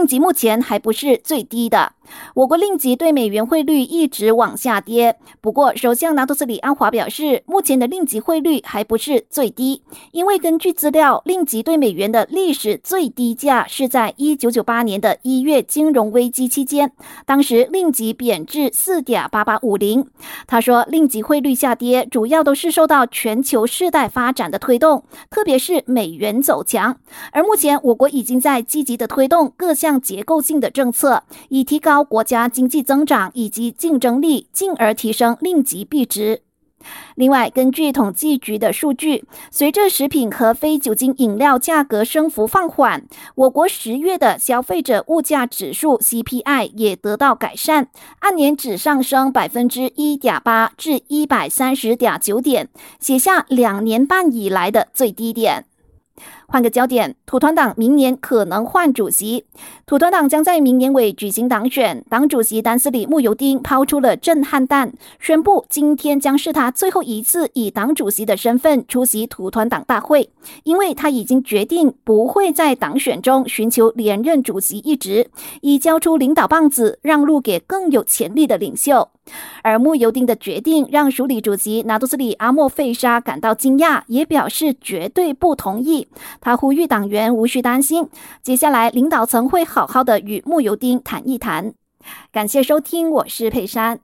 令吉目前还不是最低的。我国令吉对美元汇率一直往下跌，不过首相拿督斯里安华表示，目前的。令吉汇率还不是最低，因为根据资料，令吉对美元的。历史最低价是在一九九八年的。一月金融危机期间，当时令吉贬至四点八八五零。他说，令吉汇率下跌主要都是受到全球世代发展的。推动，特别是美元走强，而目前我国已经在积极的。推动各项结构性的政策，以提高。国家经济增长以及竞争力，进而提升令吉币值。另外，根据统计局的数据，随着食品和非酒精饮料价格升幅放缓，我国十月的消费者物价指数 CPI 也得到改善，按年只上升百分之一点八至一百三十点九点，写下两年半以来的最低点。换个焦点，土团党明年可能换主席。土团党将在明年尾举行党选，党主席丹斯里穆尤丁抛出了震撼弹，宣布今天将是他最后一次以党主席的身份出席土团党大会，因为他已经决定不会在党选中寻求连任主席一职，已交出领导棒子，让路给更有潜力的领袖。而穆尤丁的决定让署理主席拿督斯里阿莫费沙感到惊讶，也表示绝对不同意。他呼吁党员无需担心，接下来领导层会好好的与穆尤丁谈一谈。感谢收听，我是佩珊。